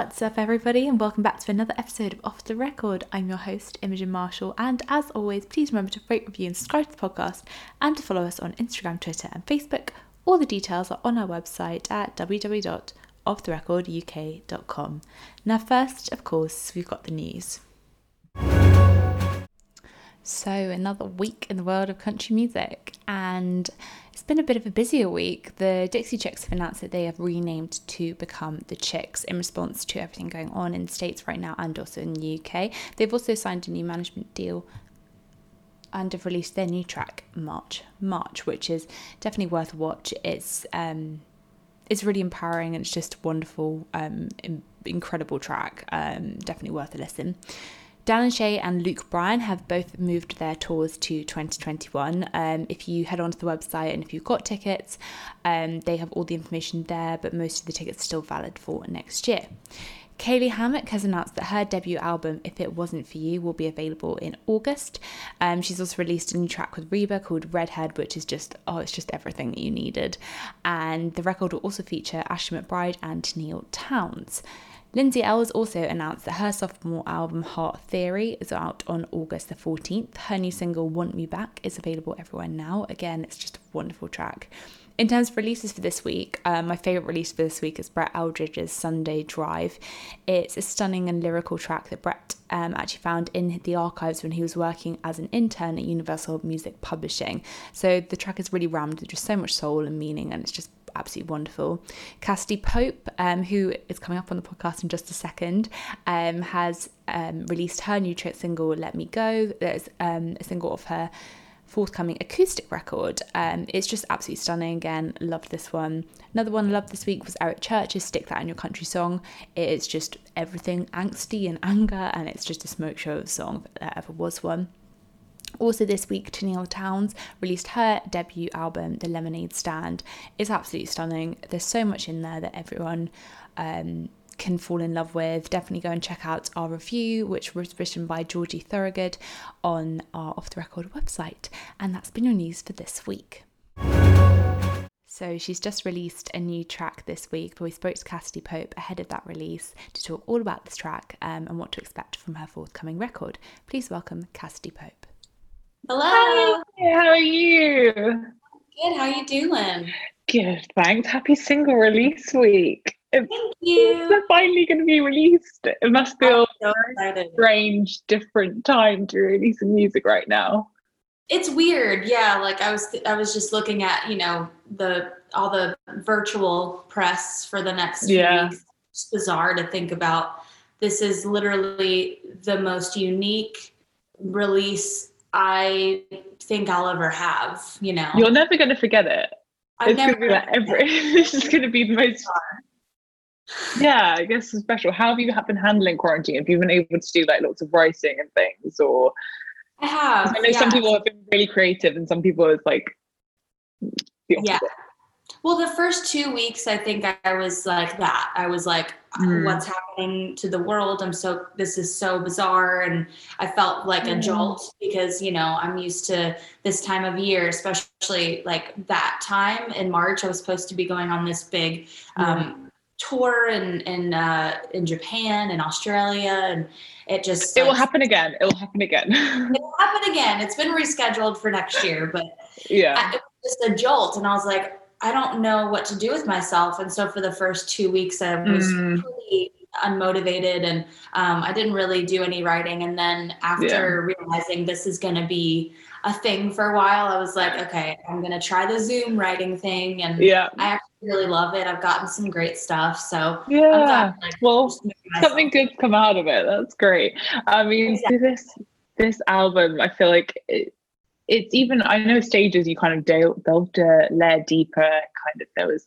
What's up, everybody, and welcome back to another episode of Off the Record. I'm your host, Imogen Marshall, and as always, please remember to rate, review, and subscribe to the podcast and to follow us on Instagram, Twitter, and Facebook. All the details are on our website at www.offtherecorduk.com. Now, first, of course, we've got the news. So, another week in the world of country music, and been a bit of a busier week. The Dixie Chicks have announced that they have renamed to become the Chicks in response to everything going on in the States right now and also in the UK. They've also signed a new management deal and have released their new track March March, which is definitely worth a watch. It's um it's really empowering and it's just a wonderful, um, incredible track. Um, definitely worth a listen. Dan Shay and Luke Bryan have both moved their tours to 2021. Um, if you head onto the website and if you've got tickets, um, they have all the information there, but most of the tickets are still valid for next year. Caylee Hammack has announced that her debut album, If It Wasn't For You, will be available in August. Um, she's also released a new track with Reba called Redhead, which is just, oh, it's just everything that you needed. And the record will also feature Ashley McBryde and Tenille Townes. Lindsay Ell's also announced that her sophomore album Heart Theory is out on August the 14th. Her new single Want Me Back is available everywhere now. Again, it's just a wonderful track. In terms of releases for this week, um, my favourite release for this week is Brett Eldredge's Sunday Drive. It's a stunning and lyrical track that Brett um, actually found in the archives when he was working as an intern at Universal Music Publishing. So the track is really rammed with just so much soul and meaning, and it's just absolutely wonderful. Cassadee Pope, um, who is coming up on the podcast in just a second, um, has um, released her new track single "Let Me Go." There's um, a single of her forthcoming acoustic record. Um, it's just absolutely stunning. Again, loved this one. Another one I loved this week was Eric Church's "Stick That in Your Country" song. It's just everything angsty and anger, and it's just a smoke show of a song if there ever was one. Also, this week, Tenille Townes released her debut album, The Lemonade Stand. It's absolutely stunning. There's so much in there that everyone um, can fall in love with. Definitely go and check out our review, which was written by Georgie Thorogood on our Off the Record website. And that's been your news for this week. So she's just released a new track this week, but we spoke to Cassadee Pope ahead of that release to talk all about this track um, and what to expect from her forthcoming record. Please welcome Cassadee Pope. Hello. Hi, how are you? Good. How you doing? Good, thanks. Happy single release week. Thank you. It's finally going to be released. It must feel so a strange, different time to release some music right now. It's weird, yeah. Like I was, I was just looking at, you know, the all the virtual press for the next yeah. weeks. It's bizarre to think about. This is literally the most unique release I think I'll ever have, you know. You're never going to forget it. I've it's never gonna be like every, this is going to be the most yeah i guess it's special how have you been handling quarantine have you been able to do like lots of writing and things or i have i know yeah. some people have been really creative and some people is like yeah well, the first two weeks, I think I was like that. I was like, mm. what's happening to the world? I'm so, this is so bizarre. And I felt like mm. a jolt because, you know, I'm used to this time of year, especially like that time in March. I was supposed to be going on this big um, tour in, in, uh, in Japan and Australia. And it just, it like, will happen again. It will happen again. it will happen again. It's been rescheduled for next year, but yeah, I, it was just a jolt. And I was like, I don't know what to do with myself. And so for the first two weeks, I was mm. pretty unmotivated and um, I didn't really do any writing. And then after yeah. realizing this is going to be a thing for a while, I was like, okay, I'm going to try the Zoom writing thing. And yeah. I actually really love it. I've gotten some great stuff. So yeah, glad, like, well, something good come out of it. That's great. I mean, exactly. this this album, I feel like it, it's even I know stages you kind of delved a layer deeper. Kind of there was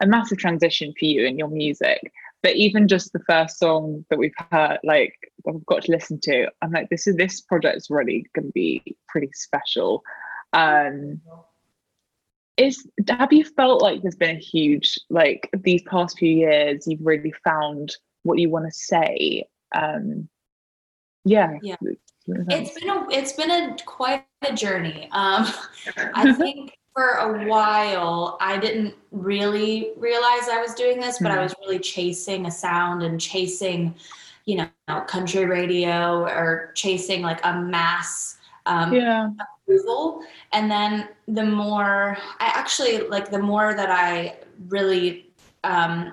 a massive transition for you in your music, but even just the first song that we've heard, like I've got to listen to, I'm like, this is this project's really going to be pretty special. Um, is have you felt like there's been a huge like these past few years you've really found what you want to say um yeah yeah it's been a it's been a quite a journey. Um, I think for a while, I didn't really realize I was doing this, but. I hmm. was really chasing a sound and chasing, you know, country radio or chasing like a mass um, yeah. approval. And then the more I actually like, the more that I really um,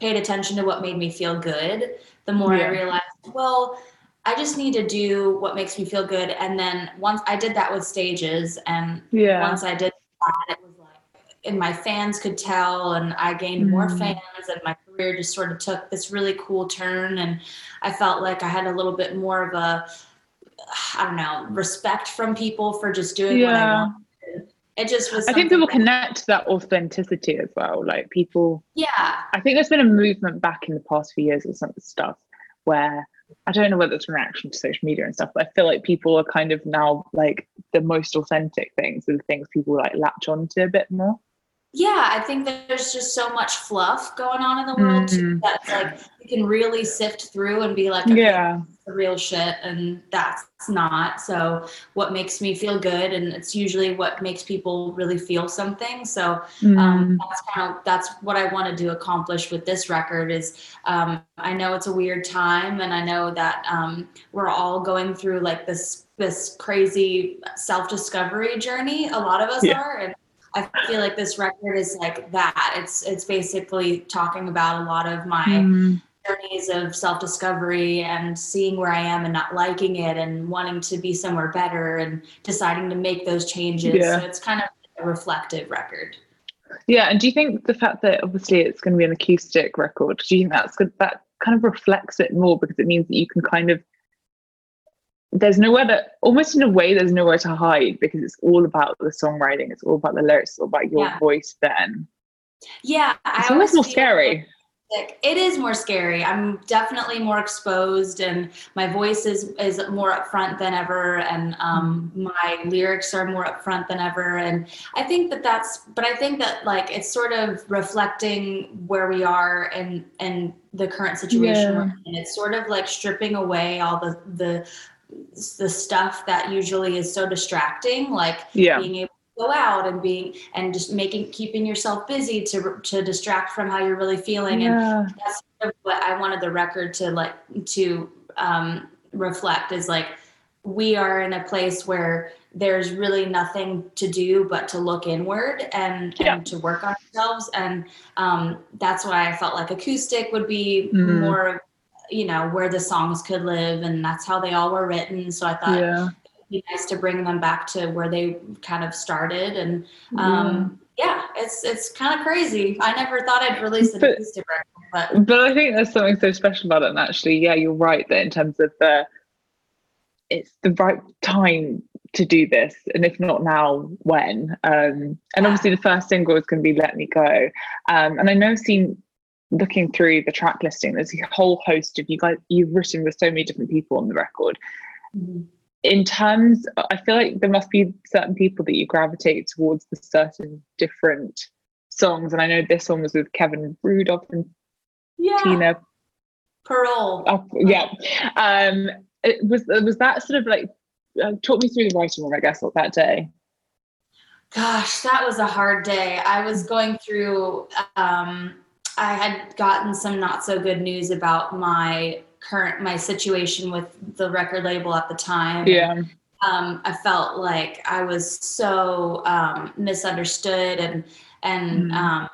paid attention to what made me feel good, the more yeah. I realized, well, I just need to do what makes me feel good. And then once I did that with stages, and yeah. once I did that, it was like, and my fans could tell, and I gained mm. more fans, and my career just sort of took this really cool turn. And I felt like I had a little bit more of a, I don't know, respect from people for just doing yeah. what I wanted. It just was. I think people connect to that authenticity as well. Like people. Yeah. I think there's been a movement back in the past few years with some stuff where I don't know whether it's a reaction to social media and stuff, but I feel like people are kind of now like the most authentic things are the things people like latch onto a bit more. Yeah, I think that there's just so much fluff going on in the world mm-hmm. that's like you can really sift through and be like, okay, yeah, the real shit, and that's not. So, what makes me feel good, and it's usually what makes people really feel something. So, mm-hmm. um, that's kind of that's what I wanted to accomplish with this record. Is um, I know it's a weird time, and I know that um, we're all going through like this this crazy self discovery journey. A lot of us yeah. are, and I feel like this record is like that. It's it's basically talking about a lot of my mm. journeys of self discovery and seeing where I am and not liking it and wanting to be somewhere better and deciding to make those changes. Yeah. So it's kind of a reflective record. Yeah, and do you think the fact that obviously it's going to be an acoustic record, do you think that's good? That kind of reflects it more because it means that you can kind of there's nowhere that almost in a way there's nowhere to hide because it's all about the songwriting it's all about the lyrics it's all about your yeah. voice then yeah it's I almost more scary it is more scary i'm definitely more exposed and my voice is is more upfront than ever and um, mm-hmm. my lyrics are more upfront than ever and i think that that's but i think that like it's sort of reflecting where we are and and the current situation yeah. and it's sort of like stripping away all the the the stuff that usually is so distracting, like yeah. being able to go out and being and just making keeping yourself busy to to distract from how you're really feeling. Yeah. And that's sort of what I wanted the record to like to um, reflect is like we are in a place where there's really nothing to do but to look inward and, yeah. and to work on ourselves and um, that's why i felt like acoustic would be mm. more you know where the songs could live and that's how they all were written. So i thought yeah. it'd be nice to bring them back to where they kind of started. And um, yeah it's it's kind of crazy. I never thought i'd release an but, acoustic record but but i think there's something so special about it and actually yeah you're right that in terms of the it's the right time to do this and if not now when? Um, and obviously the first single is going to be let me go. Um, and i know seen looking through the track listing, there's a whole host of you guys, you've written with so many different people on the record. Mm-hmm. In terms, I feel like there must be certain people that you gravitate towards the certain different songs. And I know this one was with Kevin Rudolf and yeah. Tina Parol. Oh, yeah. Um, it was was that sort of like uh, talk me through the writing room, I guess, that day. Gosh, that was a hard day. I was going through um, I had gotten some not so good news about my current my situation with the record label at the time. Yeah. Um, I felt like I was so um, misunderstood and and mm. um,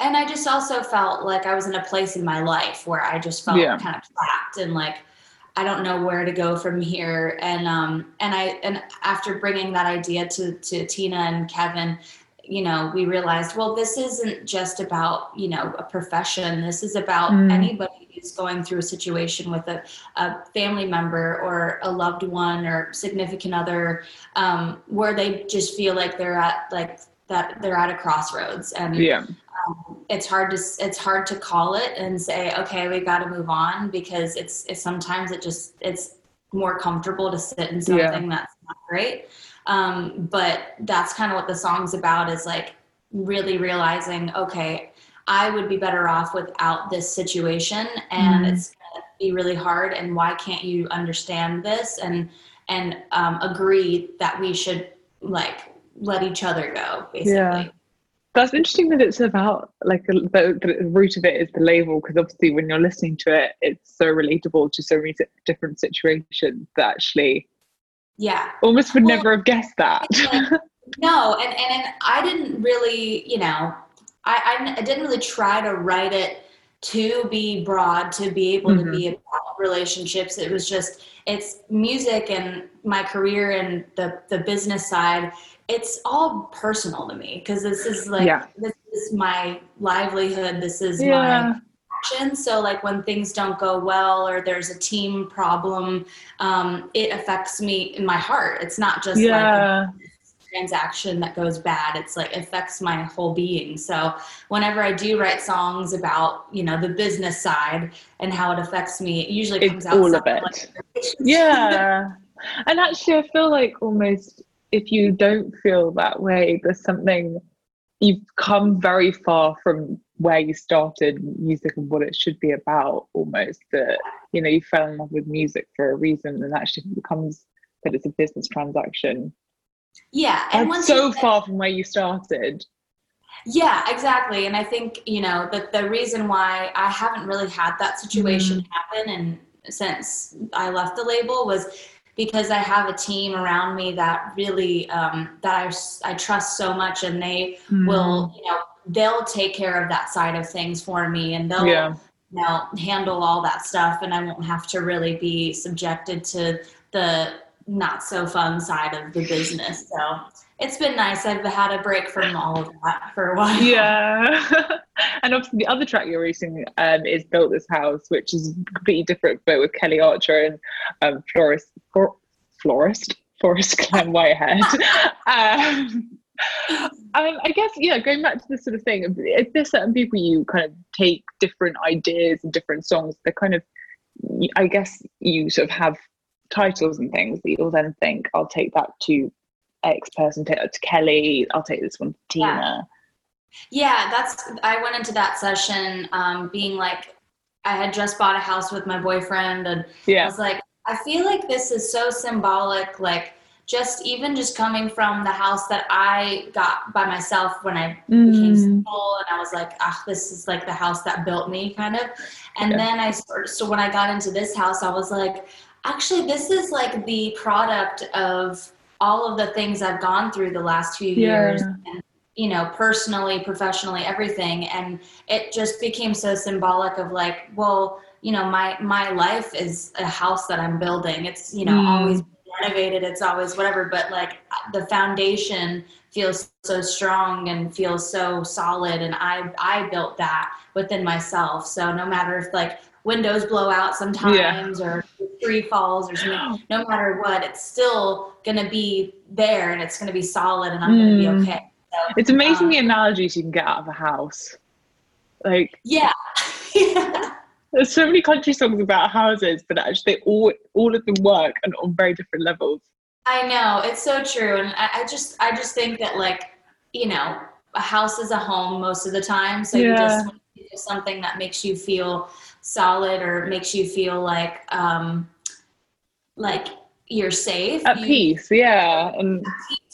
and I just also felt like I was in a place in my life where I just felt yeah. kind of trapped and like I don't know where to go from here. And um and I and after bringing that idea to to Tina and Kevin, you know, we realized, well, this isn't just about, you know, a profession. This is about mm. anybody who's going through a situation with a, a family member or a loved one or significant other, um, where they just feel like they're at like that they're at a crossroads and yeah. Um, it's hard to it's hard to call it and say okay we got to move on because it's, it's sometimes it just it's more comfortable to sit in something yeah. that's not great um, but that's kind of what the song's about is like really realizing, okay, I would be better off without this situation and mm. it's gonna be really hard and why can't you understand this and and um, agree that we should like let each other go basically yeah. That's interesting that it's about like the, the root of it is the label because obviously when you're listening to it, it's so relatable to so many different situations that actually, yeah, almost would well, never have guessed that. no, and, and and I didn't really, you know, I I didn't really try to write it to be broad to be able mm-hmm. to be mm-hmm. about relationships. It was just it's music and my career and the the business side it's all personal to me because this is like yeah. this is my livelihood this is yeah. my action. So like when things don't go well or there's a team problem um, it affects me in my heart. It's not just yeah. like transaction that goes bad. It's like affects my whole being. So whenever i do write songs about you know the business side and how it affects me it usually comes it's out all of it. like yeah. And actually i feel like almost if you don't feel that way there's something you've come very far from where you started music and what it should be about almost that you know you fell in love with music for a reason and actually becomes that it's a business transaction yeah and That's so far from where you started yeah exactly and i think you know that the reason why i haven't really had that situation mm. happen and since i left the label was because I have a team around me that really um, that I, I trust so much, and they mm. will you know they'll take care of that side of things for me, and they'll yeah. you know handle all that stuff, and I won't have to really be subjected to the not so fun side of the business. So it's been nice. I've had a break from all of that for a while. Yeah. and obviously the other track you're releasing um, is Built This House, which is completely different, but with Kelly Archer and um, Florist, for, Florist, Forrest Clem Whitehead. um, um, I guess, yeah, going back to this sort of thing, if there's certain people you kind of take different ideas and different songs, they're kind of, I guess you sort of have titles and things that you'll then think, I'll take that to X person, take that to Kelly, I'll take this one to Tina. Yeah, that's, I went into that session um, being like, I had just bought a house with my boyfriend and yeah. I was like, I feel like this is so symbolic, like just even just coming from the house that I got by myself when I mm. became single, and I was like, ah, this is like the house that built me, kind of. And yeah. then I started, so when I got into this house, I was like, actually, this is like the product of all of the things I've gone through the last few yeah. years. And, you know, personally, professionally, everything. And it just became so symbolic of like, well, you know, my my life is a house that I'm building. It's, you know, mm. always renovated, it's always whatever, but like the foundation feels so strong and feels so solid and I I built that within myself. So no matter if like windows blow out sometimes yeah. or tree falls or something, no matter what, it's still gonna be there and it's gonna be solid and I'm mm. gonna be mm. okay. It's amazing um, the analogies you can get out of a house. Like yeah. yeah. There's so many country songs about houses, but actually they all all of them work and on very different levels. I know it's so true, and I, I just I just think that like you know a house is a home most of the time, so yeah. you just want something that makes you feel solid or makes you feel like um like you're safe at you, peace yeah and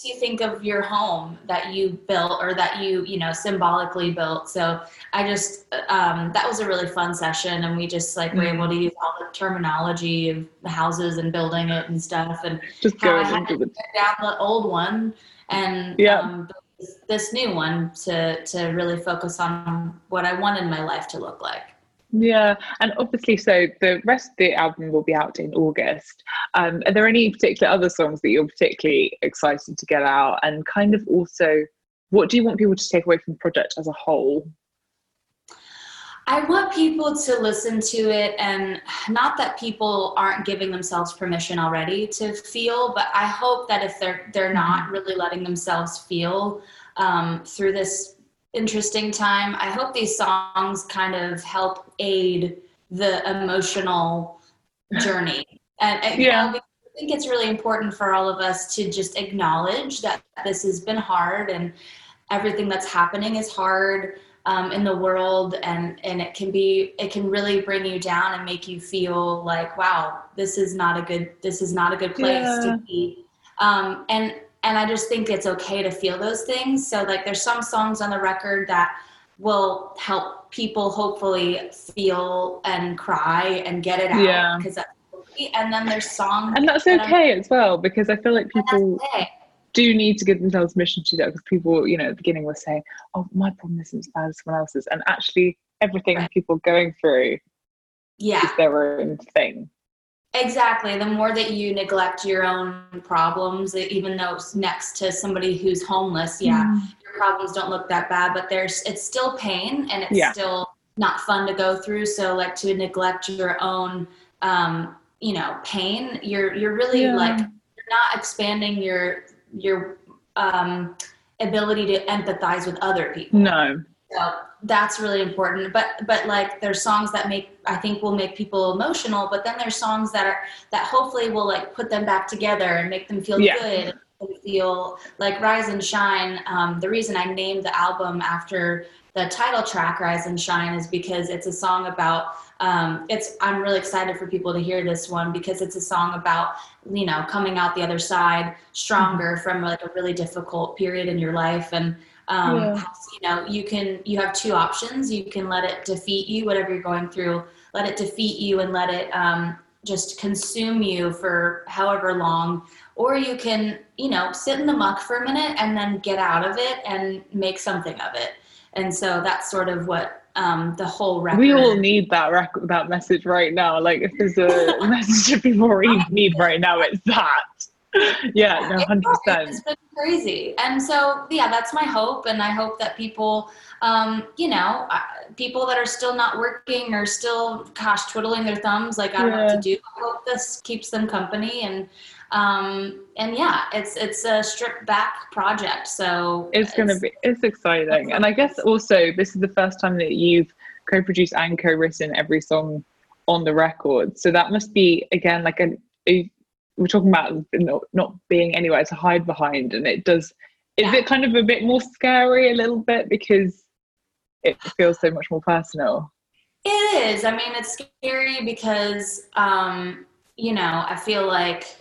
you think of your home that you built or that you you know symbolically built. So i just um that was a really fun session and we just like mm. were able to use all the terminology of the houses and building it and stuff and just how I had to down the old one and yeah. um, this new one to to really focus on what i wanted my life to look like yeah, and obviously, so the rest of the album will be out in August. Um, are there any particular other songs that you're particularly excited to get out? And kind of also, what do you want people to take away from the project as a whole? I want people to listen to it, and not that people aren't giving themselves permission already to feel, but I hope that if they're they're not really letting themselves feel um, through this interesting time. I hope these songs kind of help aid the emotional journey. And, and yeah. You know, I think it's really important for all of us to just acknowledge that this has been hard and everything that's happening is hard um, in the world and and it can be it can really bring you down and make you feel like wow this is not a good this is not a good place yeah. to be um, and and I just think it's okay to feel those things. So like there's some songs on the record that will help people hopefully feel and cry and get it out Yeah. because that's and then there's songs and that's that okay as well because I feel like people do need to give themselves permission to do that because people, you know, at the beginning were saying, "Oh, my problem isn't as bad as someone else's," and actually, everything Right. people are going through yeah is their own thing. Exactly. The more that you neglect your own problems, even though it's next to somebody who's homeless, yeah, Mm. your problems don't look that bad, but there's it's still pain and it's Yeah. still not fun to go through. So like to neglect your own um, you know, pain, you're you're really Yeah. like you're not expanding your your um ability to empathize with other people. No, So that's really important. But but like there's songs that make I think will make people emotional, but then there's songs that are that hopefully will like put them back together and make them feel Yeah. good and feel like Rise and Shine. Um, the reason I named the album after the title track Rise and Shine is because it's a song about um, it's I'm really excited for people to hear this one because it's a song about you know coming out the other side stronger from like a really difficult period in your life and um, Yeah. you know you can you have two options you can let it defeat you whatever you're going through let it defeat you and let it um, just consume you for however long or you can you know sit in the muck for a minute and then get out of it and make something of it and so that's sort of what um, the whole record we all need that rec- that message right now. Like, if there's a message that people need right now, it's that. Yeah, no, It's hundred It's percent. been crazy, and so yeah, that's my hope, and I hope that people, um, you know, uh, people that are still not working or still, gosh, twiddling their thumbs, like I don't know what to do. I hope this keeps them company, and um, and yeah, it's it's a stripped back project, so It's gonna be it's exciting, and I guess also this is the first time that you've co-produced and co-written every song on the record. So that must be again like a, a we're talking about not, not being anywhere to hide behind, and it does. Is Yeah. it kind of a bit more scary a little bit because it feels so much more personal? It is. I mean, it's scary because, um, you know, I feel like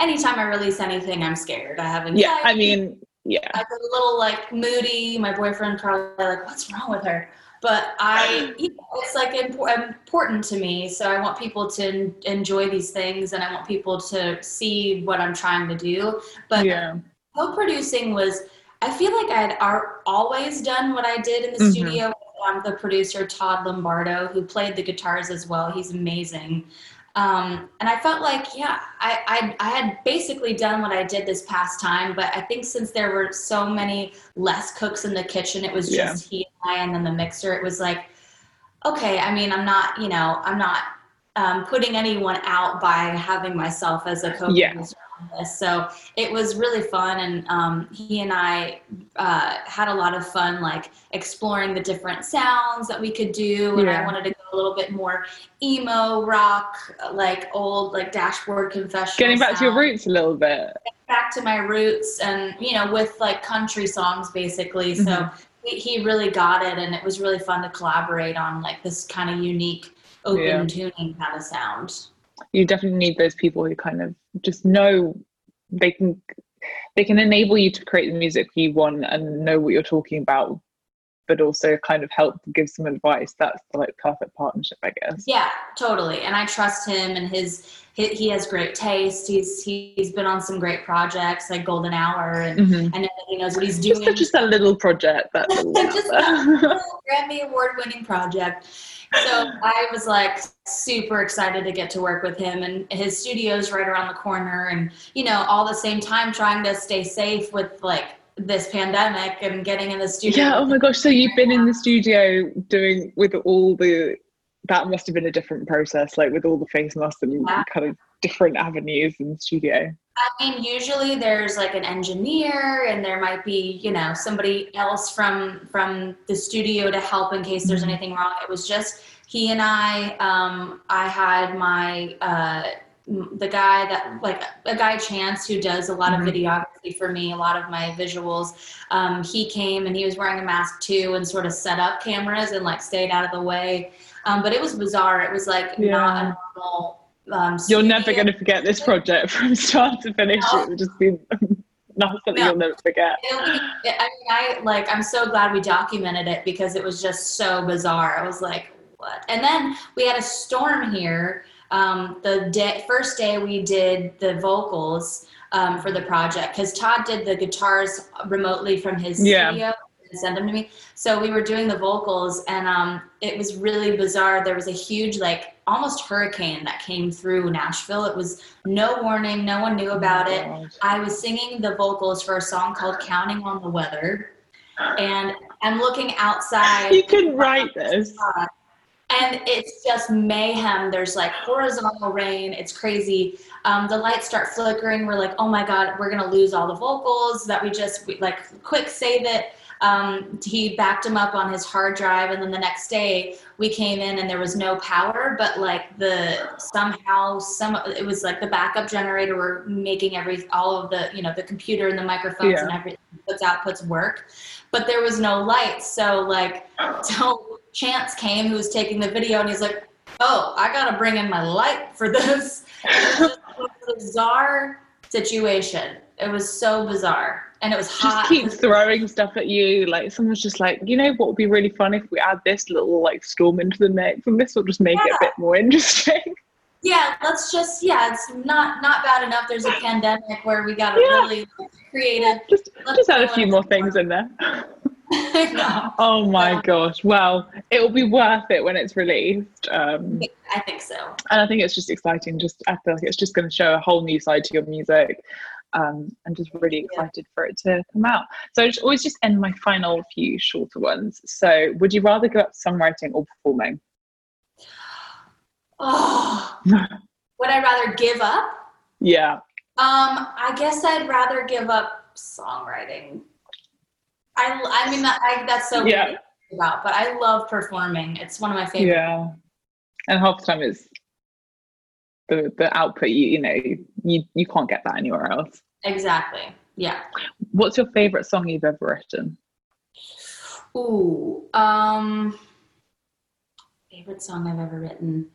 anytime I release anything, I'm scared. I haven't Yeah, I mean, yeah, I get a little like moody. My boyfriend probably like, what's wrong with her? But I, you know, it's like impo- important to me. So I want people to en- enjoy these things, and I want people to see what I'm trying to do. But yeah, co-producing was i feel like i had ar- always done what i did in the Mhm. studio with um, the producer todd lombardo who played the guitars as well he's amazing um, and i felt like yeah I, I, I had basically done what i did this past time but i think since there were so many less cooks in the kitchen it was Yeah. just he and then the mixer it was like okay i mean i'm not you know i'm not um, putting anyone out by having myself as a co-producer Yeah. on this. So it was really fun, and um, he and I uh, had a lot of fun, like exploring the different sounds that we could do. And I wanted to go a little bit more emo rock, like old, like dashboard confessional. getting back to your roots a little bit. back to my roots and you know with like country songs basically so Mhm. He, he really got it and it was really fun to collaborate on like this kind of unique open Yeah. tuning kind of sound you definitely need those people who kind of just know they can they can enable you to create the music you want and know what you're talking about but also kind of help give some advice that's the like perfect partnership i guess yeah totally and i trust him and his he, he has great taste he's he's been on some great projects like golden hour and Mhm. i know that he knows what he's doing just, just a little project that's Just that. a little Grammy award winning project. So I was like super excited to get to work with him and his studio's right around the corner and you know all the same time trying to stay safe with like this pandemic and getting in the studio. yeah oh my gosh so you've been in the studio doing with all the that must have been a different process like with all the face masks and Yeah. kind of different avenues in the studio I mean, usually there's like an engineer, and there might be, you know, somebody else from from the studio to help in case there's Mhm. anything wrong. It was just he and I. Um, I had my uh, the guy that like a guy Chance who does a lot Mhm. of videography for me, a lot of my visuals. Um, he came and he was wearing a mask too, and sort of set up cameras and like stayed out of the way. Um, but it was bizarre. It was like not a normal. Um, You're never going to forget this project from start to finish. No. It would just be Not something no. you'll never forget. Be, I mean, I like. I'm so glad we documented it because it was just so bizarre. I was like, what? And then we had a storm here. Um, the day, first day we did the vocals um, for the project because Todd did the guitars remotely from his yeah. studio and send them to me. So we were doing the vocals and um, it was really bizarre. There was a huge like almost hurricane that came through Nashville. It was no warning. No one knew oh about oh it. I was singing the vocals for a song called Counting on the Weather. And I'm looking outside. You can write this. And it's just mayhem. There's like horizontal rain. It's crazy. Um, the lights start flickering. We're like, oh my God, we're going to lose all the vocals that we just we, like quick save it. Um, he backed him up on his hard drive and then the next day we came in and there was no power but like the somehow some it was like the backup generator were making every all of the you know the computer and the microphones yeah. and everything puts outputs work but there was no light. so like so chance came who was taking the video and he's like oh i gotta bring in my light for this it was a bizarre situation it was so bizarre and it was hot. Just keep throwing stuff at you. Like someone's just like, you know what would be really fun if we add this little like storm into the mix, and this will just make yeah. it a bit more interesting. Yeah, let's just yeah, it's not not bad enough. There's a pandemic where we got to yeah. really creative. Just let's just add a few more things in there. oh my gosh! Well, it will be worth it when it's released. Um, I think so. And I think it's just exciting. Just I feel like it's just going to show a whole new side to your music um, I'm just really excited yeah. for it to come out. So I just always just end my final few shorter ones. So would you rather go up songwriting or performing? Oh, would I rather give up? Yeah. Um, I guess I'd rather give up songwriting. I, I mean, I, that's so yeah. about, but I love performing. It's one of my favorite. Yeah. And half the time is the the output you you know you you can't get that anywhere else exactly yeah what's your favorite song you've ever written ooh um favorite song i've ever written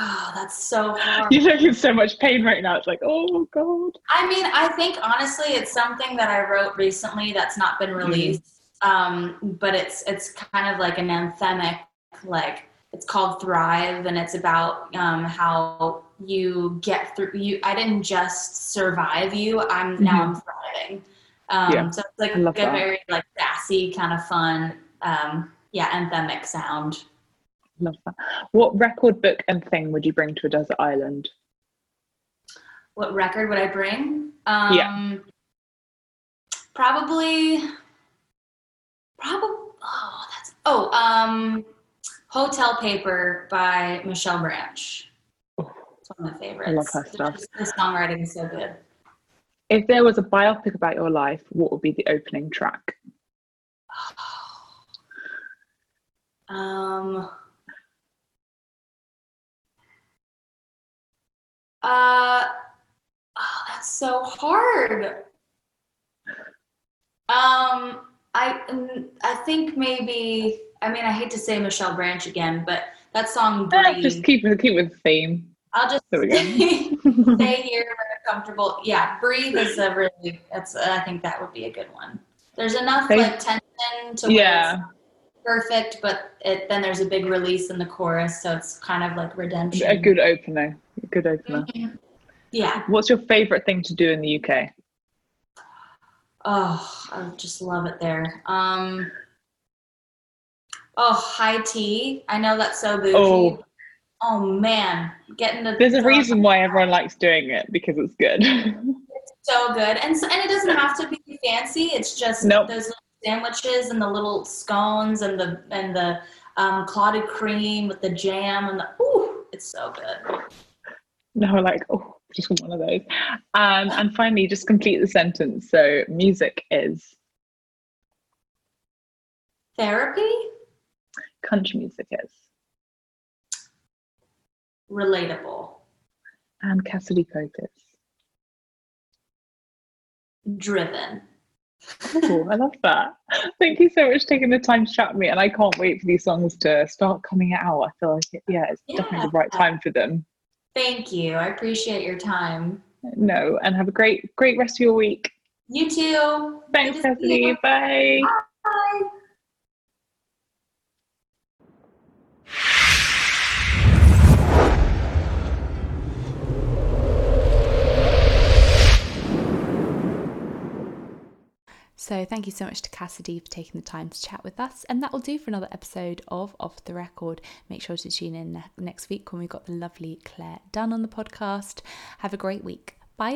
Oh, that's so hard. You're in so much pain right now. It's like, oh god. I mean, I think honestly, it's something that I wrote recently that's not been mm-hmm. released. Mm. Um, but it's it's kind of like an anthemic, like it's called Thrive, and it's about um, how you get through. You, I didn't just survive you. I'm mm-hmm. now I'm thriving. Um, yeah, so it's like a that. very like sassy kind of fun. Um, yeah, anthemic sound. Love that. What record book and thing would you bring to a desert island? What record would I bring? Um, yeah. Probably. Probably. Oh, that's. Oh, um, Hotel Paper by Michelle Branch. It's one of my favorites. I love her stuff. The songwriting is so good. If there was a biopic about your life, what would be the opening track? um. Uh, oh, that's so hard. Um, I I think maybe I mean, I hate to say Michelle Branch again, but that song. Uh, just keep it keep with the theme. I'll just stay, stay here comfortable. Yeah, breathe is a really. That's I think that would be a good one. There's enough like tension to yeah. Perfect, but it, then there's a big release in the chorus, so it's kind of like redemption. A good opener. A good opener. Mm-hmm. Yeah. What's your favorite thing to do in the UK? Oh, I just love it there. Um, Oh, high tea. I know that's so bougie. Oh, oh man, getting the. There's a reason why everyone likes doing it because it's good. it's so good, and so, and it doesn't have to be fancy. It's just nope. those little sandwiches and the little scones and the and the um, clotted cream with the jam and the. Ooh, it's so good. No, like oh, just one of those. Um, and finally, just complete the sentence. So, music is therapy country music is? Relatable. And Cassadee Pope is? Driven. Oh, I love that. Thank you so much for taking the time to chat with me. And I can't wait for these songs to start coming out. I feel like, it, yeah, it's yeah. definitely the right time for them. Thank you. I appreciate your time. No, and have a great, great rest of your week. You too. Thanks, Cassadee. Bye. Bye. So, thank you so much to Cassadee for taking the time to chat with us. And that will do for another episode of Off the Record. Make sure to tune in next week when we've got the lovely Clare Dunn on the podcast. Have a great week. Bye,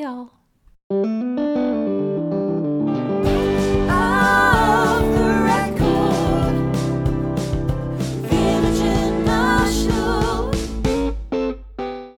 y'all.